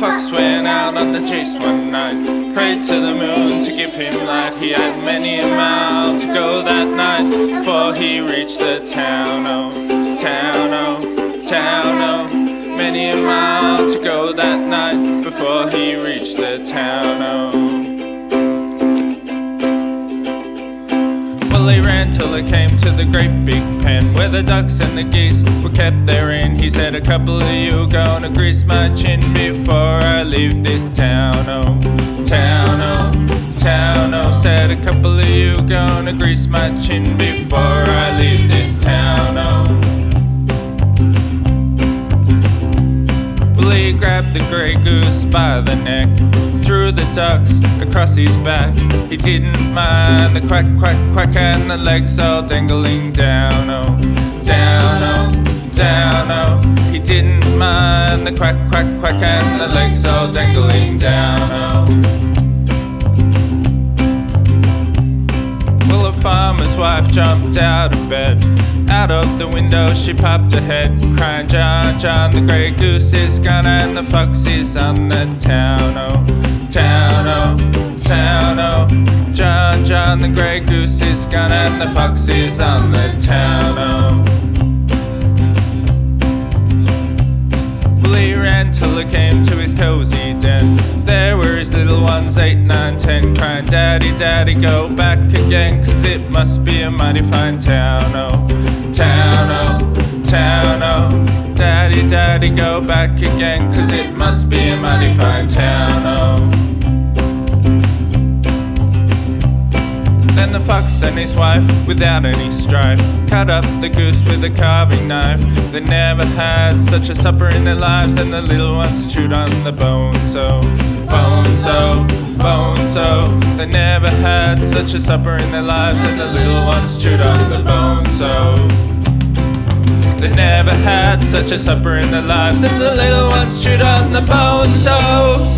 fox went out on the chase one night. Prayed to the moon to give him light. He had many a mile to go that night before he reached the town. Oh, town, oh, town, oh. Many a mile to go that night before he reached the town. He ran till he came to the great big pen where the ducks and the geese were kept therein. He said, A couple of you gonna grease my chin before I leave this town. Oh, town, oh, town, oh. Said, A couple of you gonna grease my chin before I leave this town. Oh. The grey goose by the neck, threw the ducks across his back. He didn't mind the quack, quack, quack, and the legs all dangling down, oh, down, oh, down, oh. He didn't mind the quack, quack, quack, and the legs all dangling down, oh. Wife jumped out of bed. Out of the window she popped her head, crying, John, John, the grey goose is gone and the fox is on the town, oh, town, oh, town, oh. John, John, the grey goose is gone and the fox is on the town, oh. Came to his cozy den. There were his little ones, eight, nine, ten, crying, Daddy, Daddy, go back again, cause it must be a mighty fine town, oh, town, oh, town, oh. Daddy, Daddy, go back again, cause it must be a mighty fine town, oh. Then the fox and his wife, without any strife, cut up the goose with a carving knife. They never had such a supper in their lives, and the little ones chewed on the bones, oh, bones, oh, bones, oh. They never had such a supper in their lives, and the little ones chewed on the bones, oh. They never had such a supper in their lives, and the little ones chewed on the bones, oh.